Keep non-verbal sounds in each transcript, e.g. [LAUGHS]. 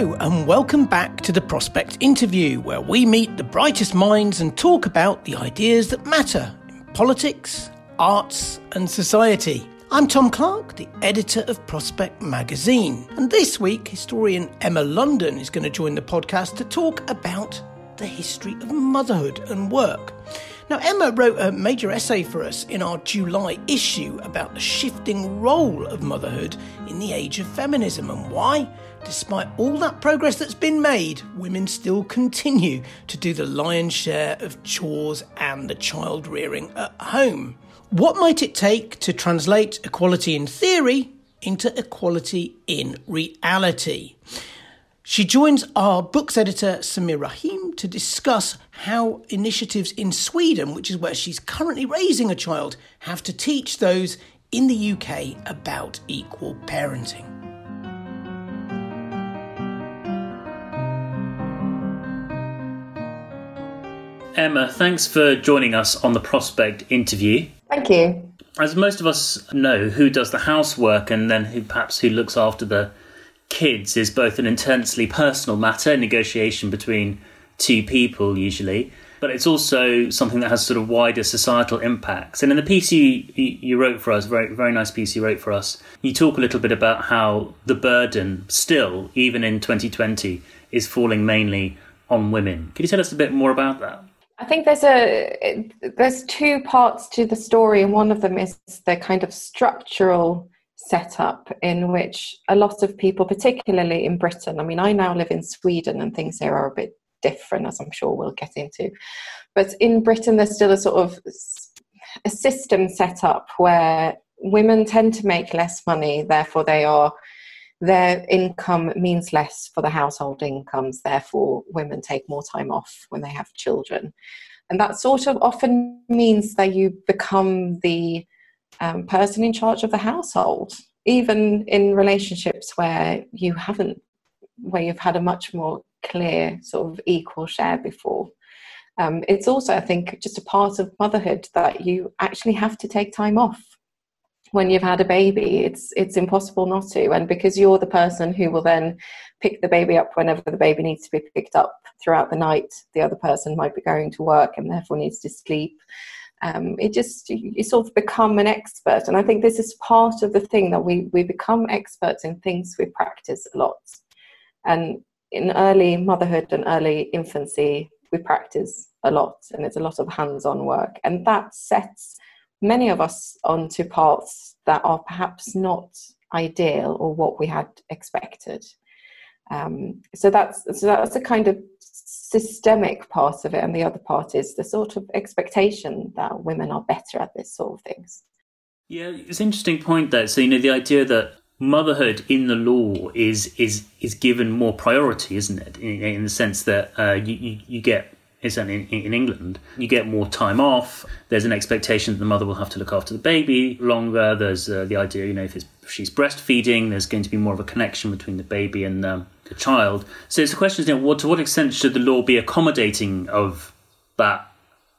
Hello, and welcome back to the Prospect Interview, where we meet the brightest minds and talk about the ideas that matter in politics, arts, and society. I'm Tom Clark, the editor of Prospect Magazine, and this week, historian Emma Lundin is going to join the podcast to talk about the history of motherhood and work. Now, Emma wrote a major essay for us in our July issue about the shifting role of motherhood in the age of feminism and why Despite all that progress that's been made, women still continue to do the lion's share of chores and the child rearing at home. What might it take to translate equality in theory into equality in reality? She joins our books editor Sameer Rahim to discuss how initiatives in Sweden, which is where she's currently raising a child, have to teach those in the UK about equal parenting. Emma, thanks for joining us on the Prospect interview. Thank you. As most of us know, who does the housework and then who perhaps who looks after the kids is both an intensely personal matter, negotiation between two people usually, but it's also something that has sort of wider societal impacts. And in the piece you, you wrote for us, very very nice piece you wrote for us, you talk a little bit about how the burden still, even in 2020, is falling mainly on women. Could you tell us a bit more about that? I think there's a there's two parts to the story, and one of them is the kind of structural setup in which a lot of people, particularly in Britain, I mean, I now live in Sweden, and things here are a bit different, as I'm sure we'll get into. But in Britain, there's still a sort of a system set up where women tend to make less money, therefore they are their income means less for the household incomes, therefore, women take more time off when they have children. And that sort of often means that you become the um, person in charge of the household, even in relationships where you haven't, where you've had a much more clear, sort of equal share before. Um, it's also, I think, just a part of motherhood that you actually have to take time off when you've had a baby it's it's impossible not to. And because you're the person who will then pick the baby up whenever the baby needs to be picked up throughout the night the other person might be going to work and therefore needs to sleep. Um, it just you sort of become an expert. And i think this is part of the thing that we we become experts in things we practice a lot. And in early motherhood and early infancy we practice a lot and it's a lot of hands-on work. And that sets many of us onto paths that are perhaps not ideal or what we had expected. Um, so that's so that's a kind of systemic part of it, and the other part is the sort of expectation that women are better at this sort of things. Yeah, it's an interesting point there. So you know the idea that motherhood in the law is is is given more priority, isn't it? In, in the sense that uh, you, you, you get is in, in England. You get more time off. There's an expectation that the mother will have to look after the baby longer. There's uh, the idea, you know, if, if, she's breastfeeding, there's going to be more of a connection between the baby and um, the child. So it's a question, you know, what, to what extent should the law be accommodating of that,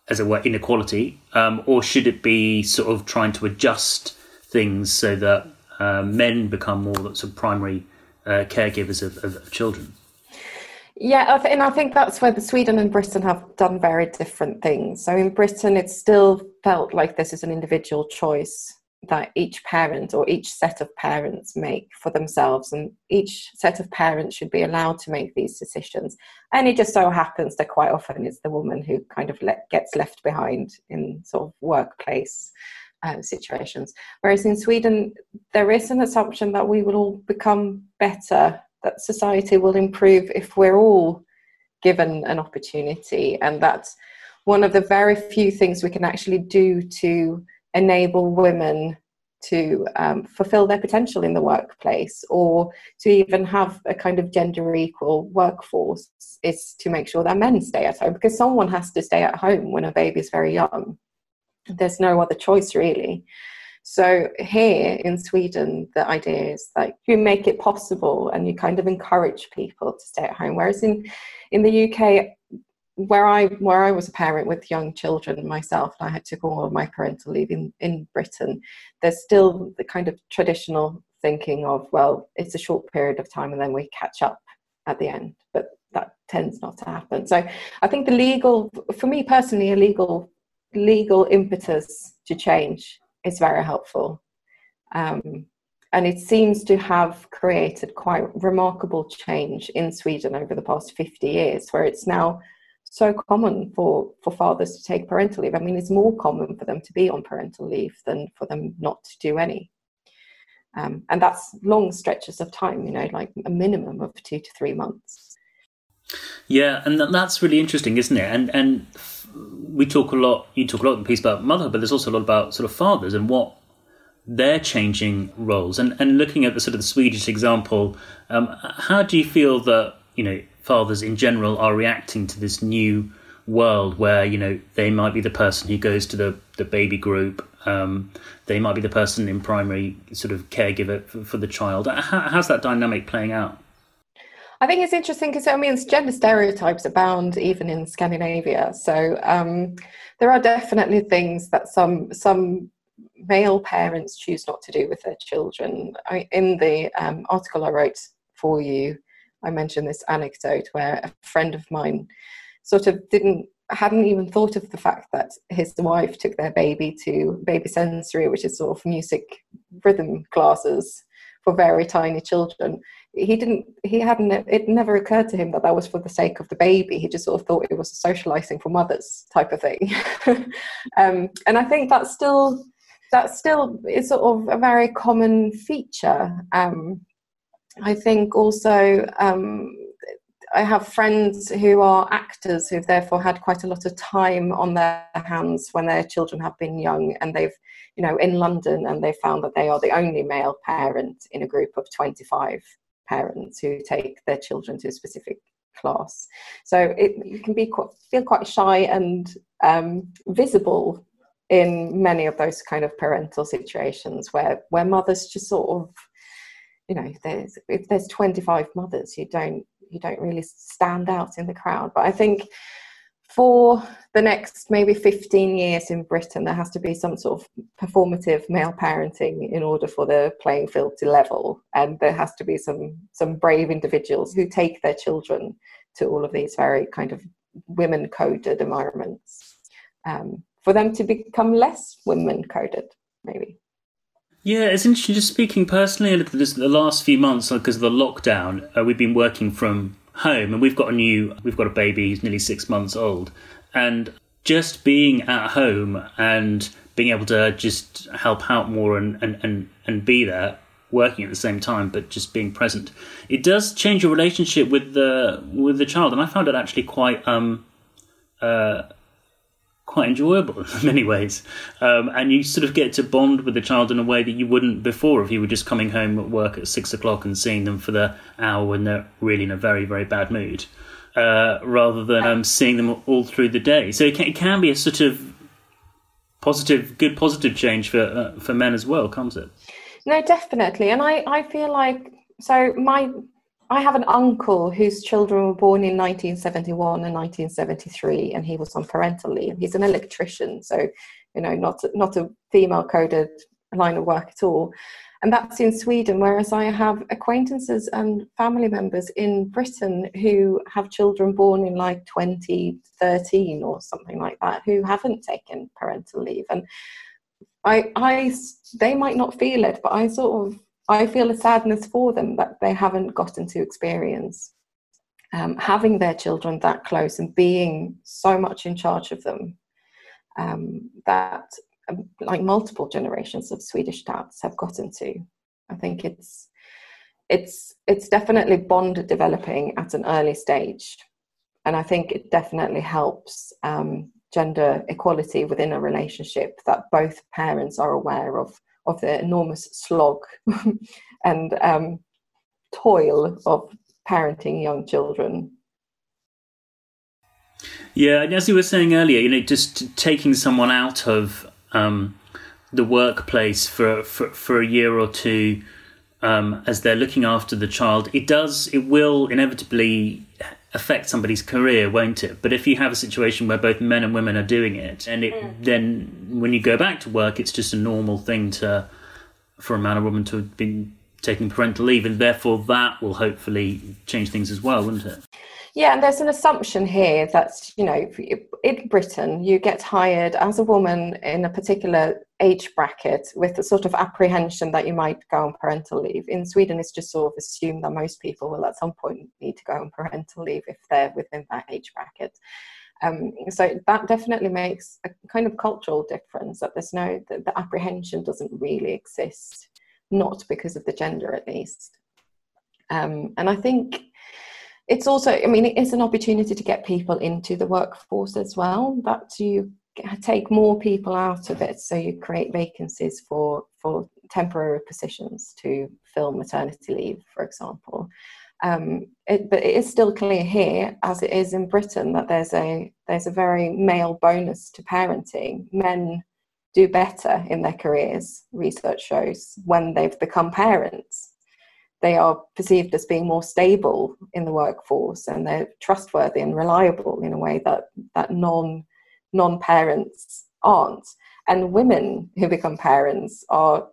as it were, inequality, um, or should it be sort of trying to adjust things so that uh, men become more sort of primary uh, caregivers of, of, of children? Yeah, and I think that's where Sweden and Britain have done very different things. So in Britain, it still felt like this is an individual choice that each parent or each set of parents make for themselves, and each set of parents should be allowed to make these decisions. And it just so happens that quite often it's the woman who kind of gets left behind in sort of workplace uh, situations. Whereas in Sweden, there is an assumption that we will all become better that society will improve if we're all given an opportunity. And that's one of the very few things we can actually do to enable women to um, fulfill their potential in the workplace or to even have a kind of gender equal workforce is to make sure that men stay at home because someone has to stay at home when a baby is very young. There's no other choice really so here in Sweden, the idea is like you make it possible and you kind of encourage people to stay at home. Whereas in in the UK, where I where I was a parent with young children myself, and I had to go on my parental leave in, in Britain, there's still the kind of traditional thinking of, well, it's a short period of time and then we catch up at the end. But that tends not to happen. So I think the legal for me personally, a legal legal impetus to change is very helpful. Um, and it seems to have created quite remarkable change in Sweden over the past 50 years, where it's now so common for, for fathers to take parental leave. I mean, it's more common for them to be on parental leave than for them not to do any. Um, and that's long stretches of time, you know, like a minimum of two to three months. Yeah, and that's really interesting, isn't it? And and we talk a lot. You talk a lot in the piece about motherhood, but there's also a lot about sort of fathers and what they're changing roles. And and looking at the sort of the Swedish example, um, how do you feel that you know fathers in general are reacting to this new world where you know they might be the person who goes to the the baby group. Um, they might be the person in primary sort of caregiver for, for the child. How, how's that dynamic playing out? I think it's interesting because I mean, gender stereotypes abound even in Scandinavia. So um, there are definitely things that some some male parents choose not to do with their children. I, in the um, article I wrote for you, I mentioned this anecdote where a friend of mine sort of didn't hadn't even thought of the fact that his wife took their baby to baby sensory, which is sort of music rhythm classes for very tiny children he didn't he hadn't it never occurred to him that that was for the sake of the baby. He just sort of thought it was a socializing for mothers type of thing. [LAUGHS] Um, and i think that's still that still is sort of a very common feature. Um, i think also um, I have friends who are actors who've therefore had quite a lot of time on their hands when their children have been young and they've, you know, in London and they found that they are the only male parent in a group of 25 parents who take their children to a specific class. So it you can be quite, feel quite shy and um, visible in many of those kind of parental situations where where mothers just sort of you know there's if there's 25 mothers you don't you don't really stand out in the crowd but i think for the next maybe 15 years in Britain, there has to be some sort of performative male parenting in order for the playing field to level. And there has to be some, some brave individuals who take their children to all of these very kind of women coded environments um, for them to become less women coded, maybe. Yeah, it's interesting. Just speaking personally, the last few months, because of the lockdown, uh, we've been working from home and we've got a new we've got a baby who's nearly six months old. And just being at home and being able to just help out more and, and, and, and be there working at the same time but just being present it does change your relationship with the with the child. And i found it actually quite um uh quite enjoyable [LAUGHS] in many ways. Um, and you sort of get to bond with the child in a way that you wouldn't before if you were just coming home at work at six o'clock and seeing them for the hour when they're really in a very, very bad mood, uh, rather than um, seeing them all through the day. So it can, it can be a sort of positive, good positive change for uh, for men as well, can't it? No, definitely. And I, I feel like so my I have an uncle whose children were born in 1971 and 1973, and he was on parental leave. He's an electrician, so you know, not not a female coded line of work at all. and that's in Sweden. Whereas I have acquaintances and family members in Britain who have children born in like 2013 or something like that who haven't taken parental leave, and I, I, they might not feel it, but I sort of, I feel a sadness for them that they haven't gotten to experience um, having their children that close and being so much in charge of them um, that um, like multiple generations of Swedish dads have gotten to. I think it's it's it's definitely bond developing at an early stage, and I think it definitely helps um, gender equality within a relationship that both parents are aware of of the enormous slog [LAUGHS] and um, toil of parenting young children. Yeah, and as you were saying earlier, you know, just taking someone out of um, the workplace for, for for a year or two um, as they're looking after the child, it does, it will inevitably affect somebody's career, won't it? But if you have a situation where both men and women are doing it, and it, mm. then when you go back to work, it's just a normal thing to for a man or woman to have been taking parental leave, and therefore that will hopefully change things as well, wouldn't it? Yeah, and there's an assumption here that, you know, in Britain, you get hired as a woman in a particular age bracket with a sort of apprehension that you might go on parental leave. In Sweden, it's just sort of assumed that most people will at some point need to go on parental leave if they're within that age bracket. Um, so that definitely makes a kind of cultural difference that there's no, the, the apprehension doesn't really exist, not because of the gender at least. Um, and I think it's also i mean it is an opportunity to get people into the workforce as well that you take more people out of it so you create vacancies for for temporary positions to fill maternity leave for example. Um, it, but it is still clear here as it is in britain that there's a there's a very male bonus to parenting. Men do better in their careers research shows when they've become parents. They are perceived as being more stable in the workforce and they're trustworthy and reliable in a way that that non non parents aren't. And women who become parents are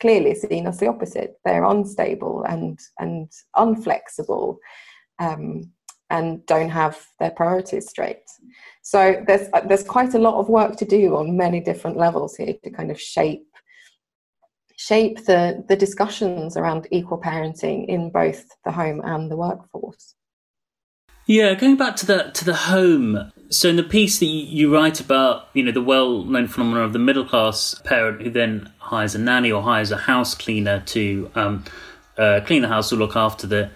clearly seen as the opposite. They're unstable and and unflexible um, and don't have their priorities straight. So there's there's quite a lot of work to do on many different levels here to kind of shape shape the, the discussions around equal parenting in both the home and the workforce. Yeah, going back to the to the home. So in the piece that you, write about, you know, the well-known phenomenon of the middle class parent who then hires a nanny or hires a house cleaner to um, uh, clean the house or look after the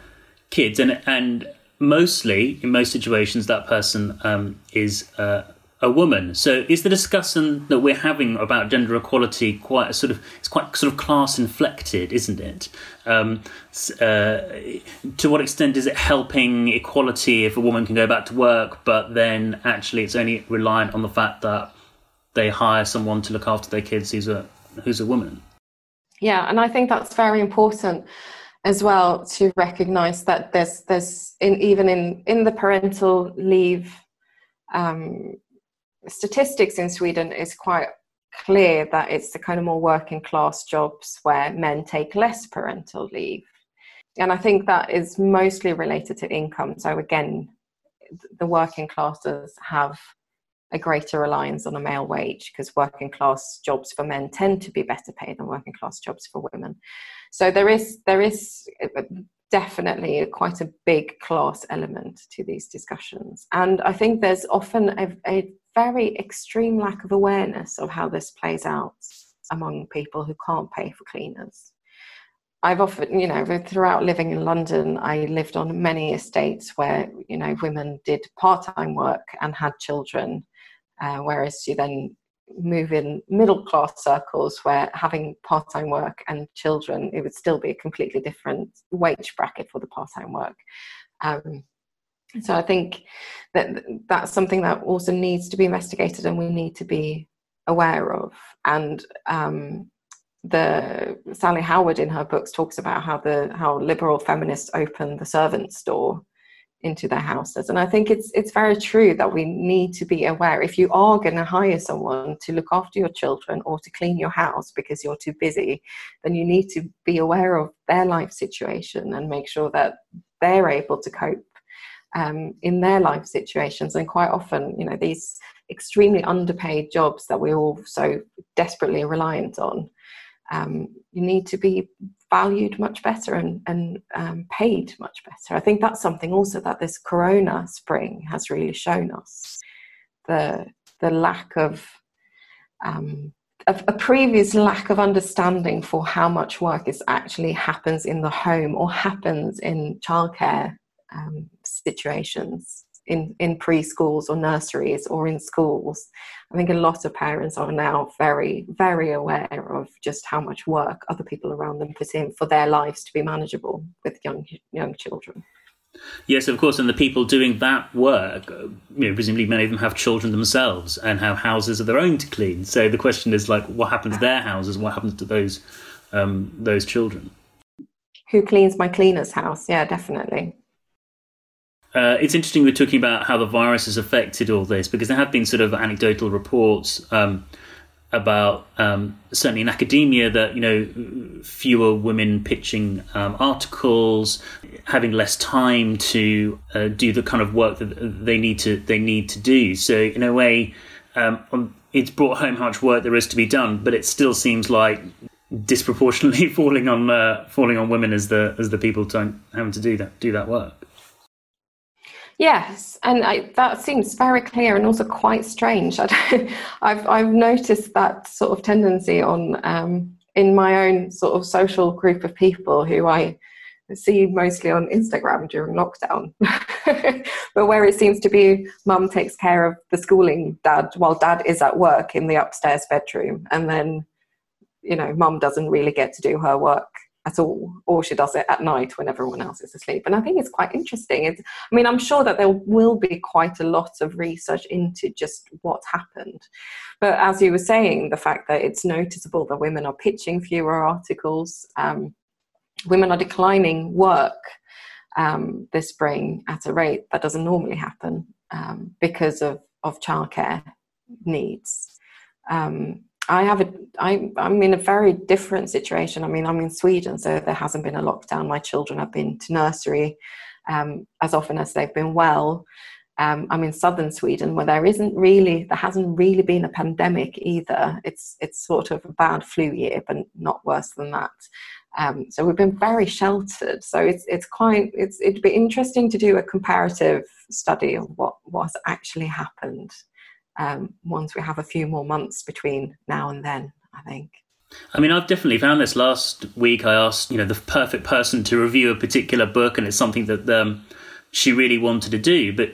kids, and and mostly in most situations that person um, is uh, a woman. So is the discussion that we're having about gender equality quite a sort of it's quite sort of class inflected, isn't it? Um, uh, to what extent is it helping equality if a woman can go back to work, but then actually it's only reliant on the fact that they hire someone to look after their kids who's a who's a woman? Yeah, and I think that's very important as well to recognize that there's there's in even in in the parental leave um, statistics in Sweden is quite clear that it's the kind of more working class jobs where men take less parental leave. And I think that is mostly related to income. So, again, the working classes have a greater reliance on a male wage because working class jobs for men tend to be better paid than working class jobs for women. So there is there is uh, uh, definitely quite a big class element to these discussions, and I think there's often a, a very extreme lack of awareness of how this plays out among people who can't pay for cleaners. I've often, you know, throughout living in London, I lived on many estates where, you know, women did part time work and had children, uh, whereas you then move in middle class circles where having part time work and children, it would still be a completely different wage bracket for the part time work. Um, so I think that that's something that also needs to be investigated and we need to be aware of. And um, the Sally Howard in her books talks about how the how liberal feminists open the servants' door into their houses. And I think it's it's very true that we need to be aware. If you are going to hire someone to look after your children or to clean your house because you're too busy, then you need to be aware of their life situation and make sure that they're able to cope um, in their life situations. And quite often, you know, these extremely underpaid jobs that we're all so desperately reliant on. Um, you need to be valued much better and, and um, paid much better. I think that's something also that this Corona spring has really shown us the the lack of um, a, a, previous lack of understanding for how much work is actually happens in the home or happens in childcare um, situations in, in preschools or nurseries or in schools. I think a lot of parents are now very, very aware of just how much work other people around them put in for their lives to be manageable with young young children. Yes, of course, and the people doing that work, uh, you know, presumably many of them have children themselves and have houses of their own to clean. So the question is like, what happens to their houses? What happens to those um, those children? Who cleans my cleaner's house? Yeah, definitely. Uh, it's interesting we're talking about how the virus has affected all this because there have been sort of anecdotal reports um, about um, certainly in academia that you know fewer women pitching um, articles, having less time to uh, do the kind of work that they need to they need to do. So in a way, um, it's brought home how much work there is to be done, but it still seems like disproportionately [LAUGHS] falling on uh, falling on women as the as the people having to do that do that work. Yes, and I, that seems very clear and also quite strange. [LAUGHS] I have I've noticed that sort of tendency on um, in my own sort of social group of people who I see mostly on Instagram during lockdown, [LAUGHS] but where it seems to be mum takes care of the schooling dad while dad is at work in the upstairs bedroom, and then you know mum doesn't really get to do her work at all, or she does it at night when everyone else is asleep. And I think it's quite interesting. It's, I mean, I'm sure that there will be quite a lot of research into just what happened. But as you were saying, the fact that it's noticeable that women are pitching fewer articles, um, women are declining work um, this spring at a rate that doesn't normally happen um, because of, of childcare needs. Um, I have a I I'm in a very different situation. I mean, I'm in Sweden, so there hasn't been a lockdown. My children have been to nursery um, as often as they've been well. Um, I'm in southern Sweden, where there isn't really there hasn't really been a pandemic either. It's it's sort of a bad flu year, but not worse than that. Um, so we've been very sheltered. So it's it's quite it's it'd be interesting to do a comparative study of what what actually happened um, once we have a few more months between now and then, I think. I mean, I've definitely found this. Last week, I asked, you know, the perfect person to review a particular book, and it's something that um, she really wanted to do. But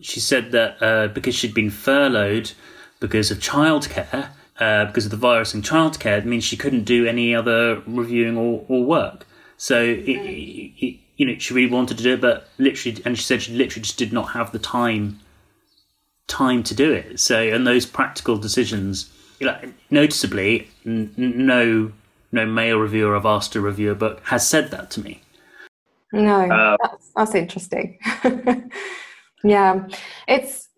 she said that uh, because she'd been furloughed because of childcare, uh, because of the virus in childcare, it means she couldn't do any other reviewing or, or work. So, it, it, you know, she really wanted to do it, but literally, and she said she literally just did not have the time time to do it. So, and those practical decisions, noticeably, n- no no male reviewer I've asked to review a book has said that to me. No, uh, that's, that's interesting. [LAUGHS] yeah, it's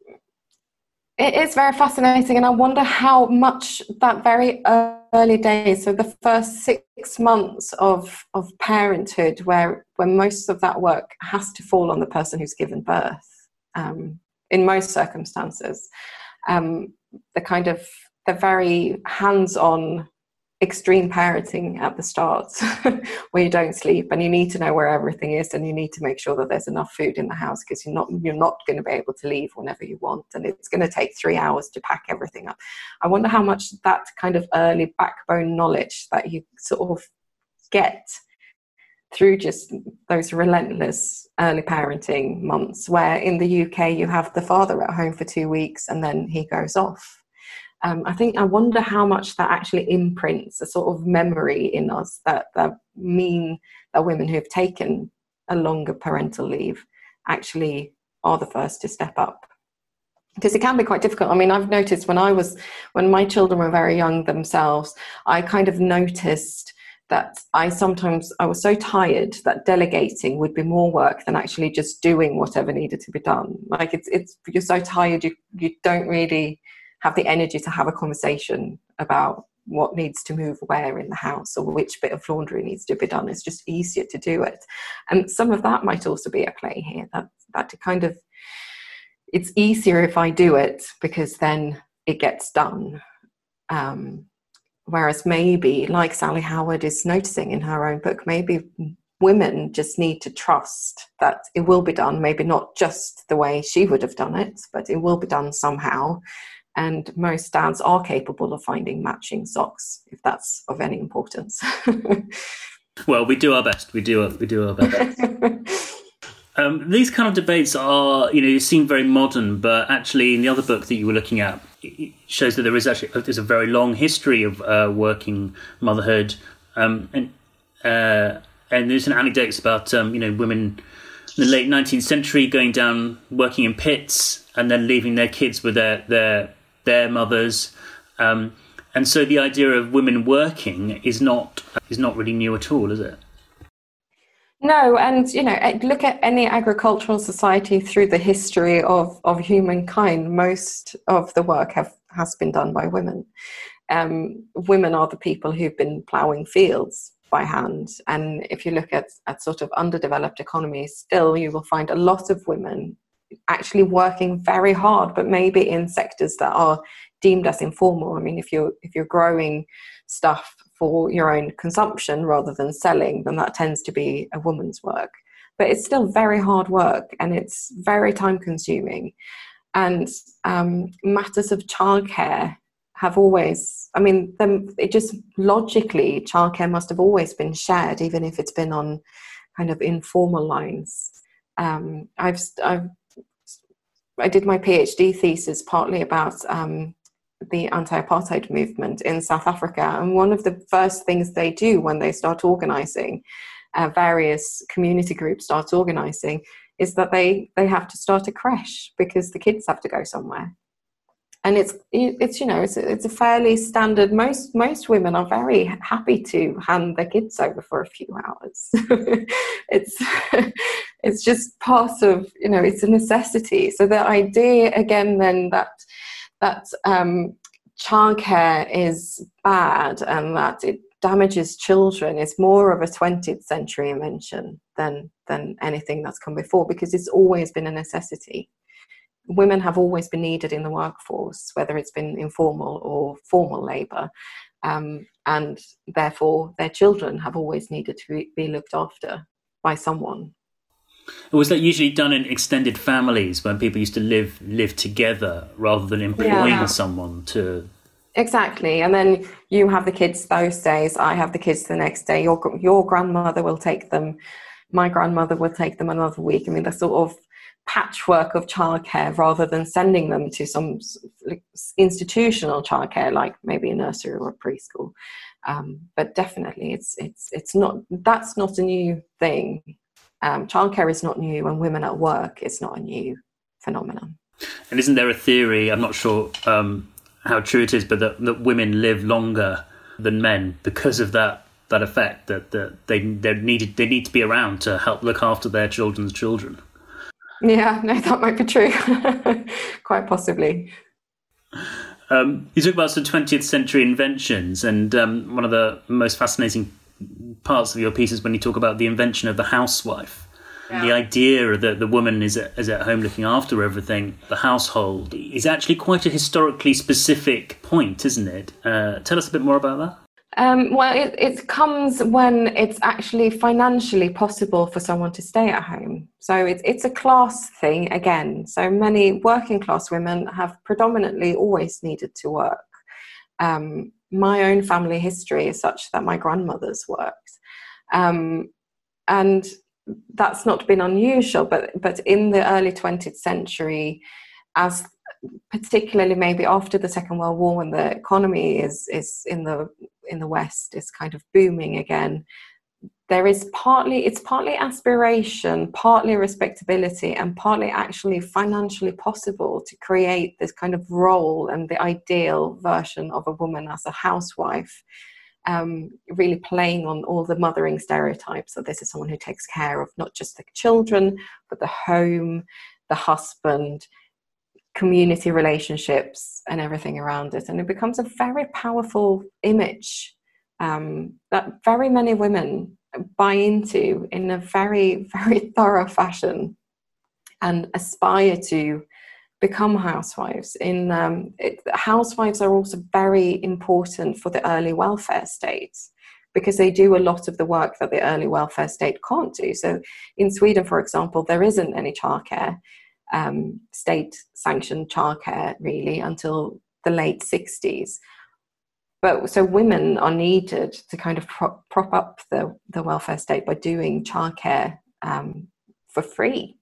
it is very fascinating, and I wonder how much that very early days, so the first six months of of parenthood, where where most of that work has to fall on the person who's given birth. Um, in most circumstances. Um, the kind of the very hands-on extreme parenting at the start [LAUGHS] where you don't sleep and you need to know where everything is and you need to make sure that there's enough food in the house because you're not you're not going to be able to leave whenever you want and it's going to take 3 hours to pack everything up i wonder how much that kind of early backbone knowledge that you sort of get through just those relentless early parenting months where in the UK you have the father at home for two weeks and then he goes off. Um, I think I wonder how much that actually imprints a sort of memory in us that, that mean that women who have taken a longer parental leave actually are the first to step up because it can be quite difficult. I mean, I've noticed when I was when my children were very young themselves, I kind of noticed that I sometimes I was so tired that delegating would be more work than actually just doing whatever needed to be done. Like it's it's you're so tired you you don't really have the energy to have a conversation about what needs to move where in the house or which bit of laundry needs to be done. It's just easier to do it. And some of that might also be at play here. That that kind of it's easier if I do it because then it gets done. Um, whereas maybe, like Sally Howard is noticing in her own book, maybe women just need to trust that it will be done, maybe not just the way she would have done it, but it will be done somehow. And most dads are capable of finding matching socks, if that's of any importance. [LAUGHS] well, we do our best. We do. We do our best. [LAUGHS] Um, these kind of debates are, you know, seem very modern, but actually, in the other book that you were looking at, it shows that there is actually there's a very long history of uh, working motherhood, um, and uh, and there's an anecdotes about um, you know women in the late 19th century going down working in pits and then leaving their kids with their their their mothers, um, and so the idea of women working is not is not really new at all, is it? No, and you know, look at any agricultural society through the history of, of humankind. Most of the work have has been done by women. Um, women are the people who've been ploughing fields by hand, and if you look at at sort of underdeveloped economies, still you will find a lot of women actually working very hard, but maybe in sectors that are deemed as informal. I mean, if you're if you're growing stuff for your own consumption rather than selling, then that tends to be a woman's work. But it's still very hard work and it's very time consuming. And um, matters of childcare have always, I mean, them, it just logically, childcare must have always been shared, even if it's been on kind of informal lines. Um, I've, I've, I did my PhD thesis partly about um, the anti-apartheid movement in South Africa. And one of the first things they do when they start organizing, uh, various community groups start organizing, is that they they have to start a creche because the kids have to go somewhere. And it's it's you know it's it's a fairly standard. Most most women are very happy to hand their kids over for a few hours. [LAUGHS] it's [LAUGHS] it's just part of you know it's a necessity. So the idea again then that that um, childcare is bad and that it damages children is more of a 20th century invention than than anything that's come before because it's always been a necessity. Women have always been needed in the workforce whether it's been informal or formal labor um, and therefore their children have always needed to be looked after by someone was that usually done in extended families when people used to live live together rather than employing yeah. someone to? Exactly, and then you have the kids those days. I have the kids the next day. Your your grandmother will take them. My grandmother will take them another week. I mean, the sort of patchwork of childcare rather than sending them to some institutional childcare, like maybe a nursery or a preschool. Um, but definitely, it's it's it's not that's not a new thing um, childcare is not new, and women at work is not a new phenomenon. And isn't there a theory? I'm not sure um, how true it is, but that, that women live longer than men because of that that effect that, that they they needed they need to be around to help look after their children's children. Yeah, [LAUGHS] no, that might be true. [LAUGHS] Quite possibly. Um, you talk about some 20th century inventions, and um, one of the most fascinating parts of your pieces when you talk about the invention of the housewife. Yeah. The idea that the woman is at, is at home looking after everything, the household, is actually quite a historically specific point, isn't it? Uh, tell us a bit more about that. Um, well, it, it comes when it's actually financially possible for someone to stay at home. So it's, it's a class thing again. So many working class women have predominantly always needed to work. Um, my own family history is such that my grandmother's worked. Um, and that's not been unusual, but, but in the early 20th century, as particularly maybe after the Second World War, when the economy is, is in the in the West is kind of booming again, there is partly it's partly aspiration partly respectability and partly actually financially possible to create this kind of role and the ideal version of a woman as a housewife um, really playing on all the mothering stereotypes. So this is someone who takes care of not just the children, but the home, the husband, community relationships, and everything around it. And it becomes a very powerful image um, that very many women buy into in a very, [LAUGHS] very thorough fashion and aspire to become housewives. In um, it, housewives are also very important for the early welfare state because they do a lot of the work that the early welfare state can't do. So in Sweden, for example, there isn't any childcare, um, state sanctioned childcare really until the late 60s. But so women are needed to kind of prop, prop up the, the welfare state by doing childcare um, for free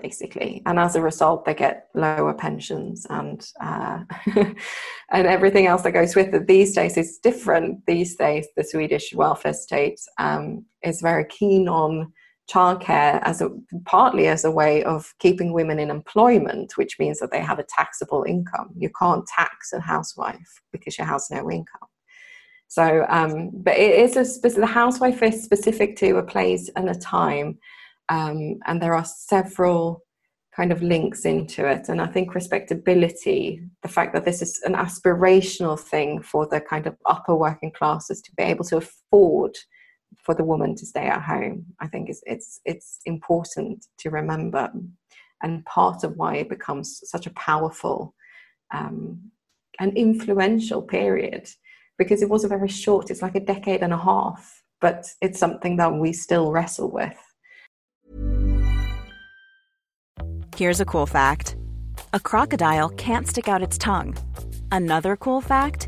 basically. And as a result they get lower pensions and uh, [LAUGHS] and everything else that goes with it. These days is different. These days the swedish welfare state um, is very keen on childcare as a partly as a way of keeping women in employment which means that they have a taxable income you can't tax a housewife because she has no income so um, but it is a specific the housewife is specific to a place and a time um, and there are several kind of links into it. And I think respectability, the fact that this is an aspirational thing for the kind of upper working classes to be able to afford for the woman to stay at home, I think is it's it's important to remember, and part of why it becomes such a powerful um, and influential period because it was a very short. It's like a decade and a half, but it's something that we still wrestle with. Here's a cool fact a crocodile can't stick out its tongue. Another cool fact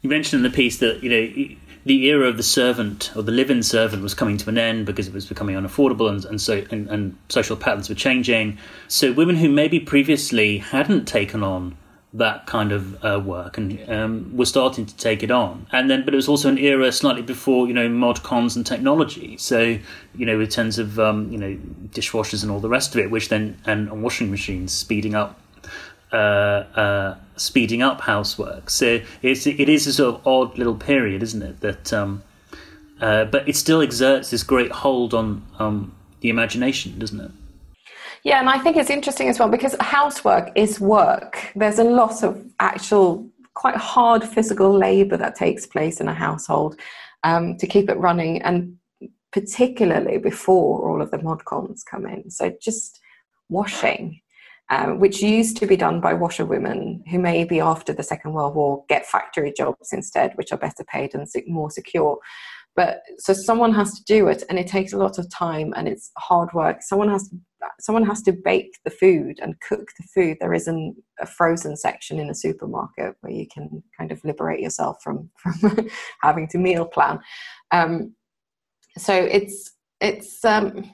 You mentioned in the piece that, you know, the era of the servant or the live-in servant was coming to an end because it was becoming unaffordable and, and so and, and social patterns were changing. So women who maybe previously hadn't taken on that kind of uh, work and um, were starting to take it on. And then, but it was also an era slightly before, you know, mod cons and technology. So, you know, in terms of, um, you know, dishwashers and all the rest of it, which then, and, and washing machines speeding up, uh, uh, speeding up housework. So it's, it is a sort of odd little period, isn't it? That, um, uh, but it still exerts this great hold on um, the imagination, doesn't it? Yeah, and I think it's interesting as well because housework is work. There's a lot of actual, quite hard physical labor that takes place in a household um, to keep it running, and particularly before all of the mod cons come in. So just washing. Um, which used to be done by washerwomen who maybe after the Second World War get factory jobs instead, which are better paid and more secure. But so someone has to do it, and it takes a lot of time and it's hard work. Someone has to someone has to bake the food and cook the food. There isn't a frozen section in a supermarket where you can kind of liberate yourself from from [LAUGHS] having to meal plan. Um, so it's it's um,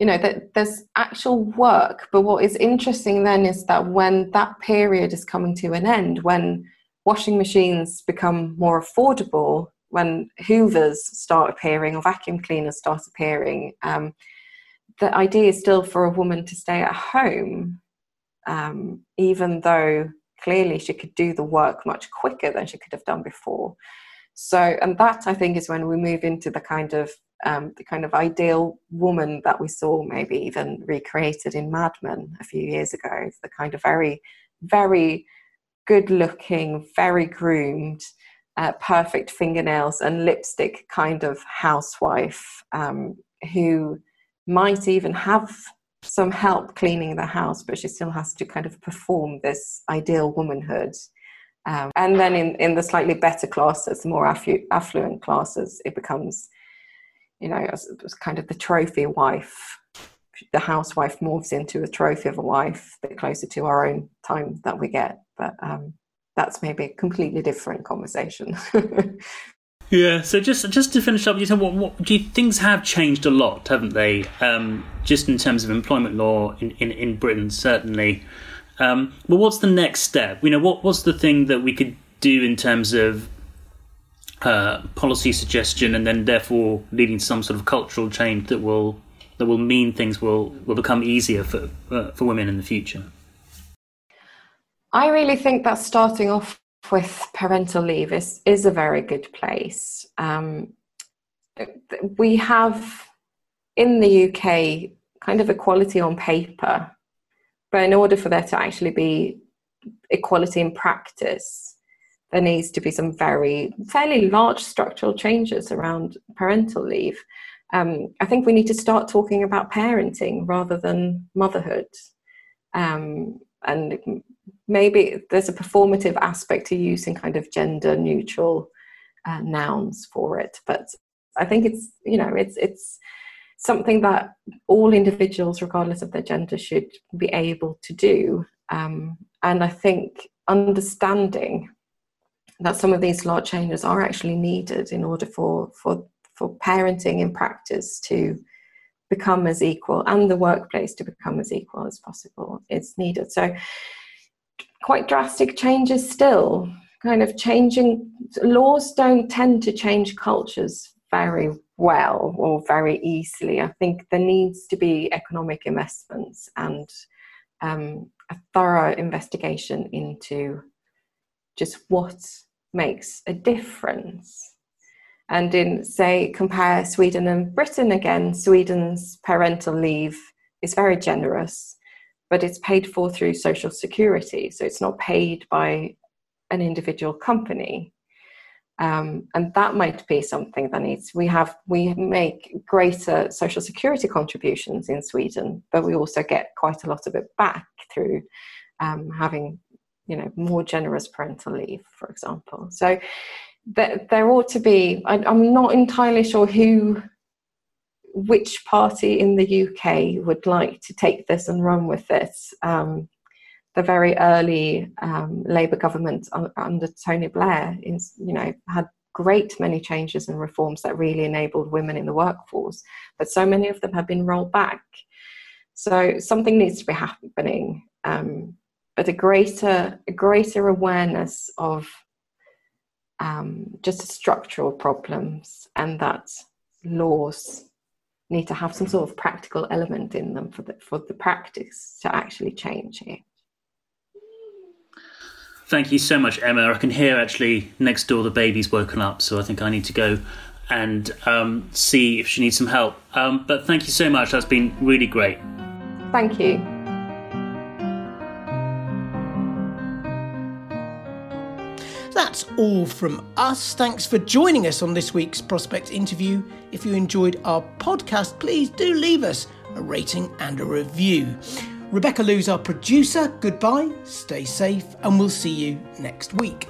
you know that there's actual work. But what is interesting then is that when that period is coming to an end, when washing machines become more affordable, when Hoovers start appearing or vacuum cleaners start appearing, um, the idea is still for a woman to stay at home, um, even though clearly she could do the work much quicker than she could have done before. So, and that I think is when we move into the kind of um, the kind of ideal woman that we saw maybe even recreated in Mad Men a few years ago. The kind of very, very good looking, very groomed, uh, perfect fingernails and lipstick kind of housewife um, who might even have some help cleaning the house, but she still has to kind of perform this ideal womanhood. Um, and then in, in the slightly better classes, the more affu- affluent classes, it becomes, you know, it's kind of the trophy wife. The housewife morphs into a trophy of a wife, bit closer to our own time that we get. But um, that's maybe a completely different conversation. [LAUGHS] Yeah. So just just to finish up, you said what, what do you, things have changed a lot, haven't they? Um, just in terms of employment law in, in, in Britain, certainly. Um, well, what's the next step? You know, what what's the thing that we could do in terms of uh, policy suggestion, and then therefore leading to some sort of cultural change that will that will mean things will will become easier for uh, for women in the future. I really think that starting off with parental leave is is a very good place. Um, we have in the UK kind of equality on paper, but in order for there to actually be equality in practice, there needs to be some very fairly large structural changes around parental leave. Um, I think we need to start talking about parenting rather than motherhood. Um, and maybe there's a performative aspect to using kind of gender neutral uh, nouns for it but i think it's you know it's it's something that all individuals regardless of their gender should be able to do um, and i think understanding that some of these large changes are actually needed in order for for for parenting in practice to become as equal and the workplace to become as equal as possible is needed. So, quite drastic changes still. Kind of changing laws don't tend to change cultures very well or very easily. I think there needs to be economic investments and um, a thorough investigation into just what makes a difference and in, say, compare Sweden and Britain again, Sweden's parental leave is very generous, but it's paid for through social security. So it's not paid by an individual company. Um, and that might be something that needs we have we make greater social security contributions in sweden but we also get quite a lot of it back through um, having you know more generous parental leave for example so there, there ought to be, I, I'm not entirely sure who, which party in the UK would like to take this and run with this. Um, the very early um, Labour government under Tony Blair, is, you know, had great many changes and reforms that really enabled women in the workforce, but so many of them have been rolled back. So something needs to be happening, um, but a greater, a greater awareness of um, just structural problems and that laws need to have some sort of practical element in them for the, for the practice to actually change it. Thank you so much, Emma. I can hear actually next door the baby's woken up, so I think I need to go and um, see if she needs some help. Um, but thank you so much. That's been really great. Thank you. That's all from us. Thanks for joining us on this week's Prospect interview. If you enjoyed our podcast, please do leave us a rating and a review. Rebecca Liu's our producer. Goodbye, stay safe, and we'll see you next week.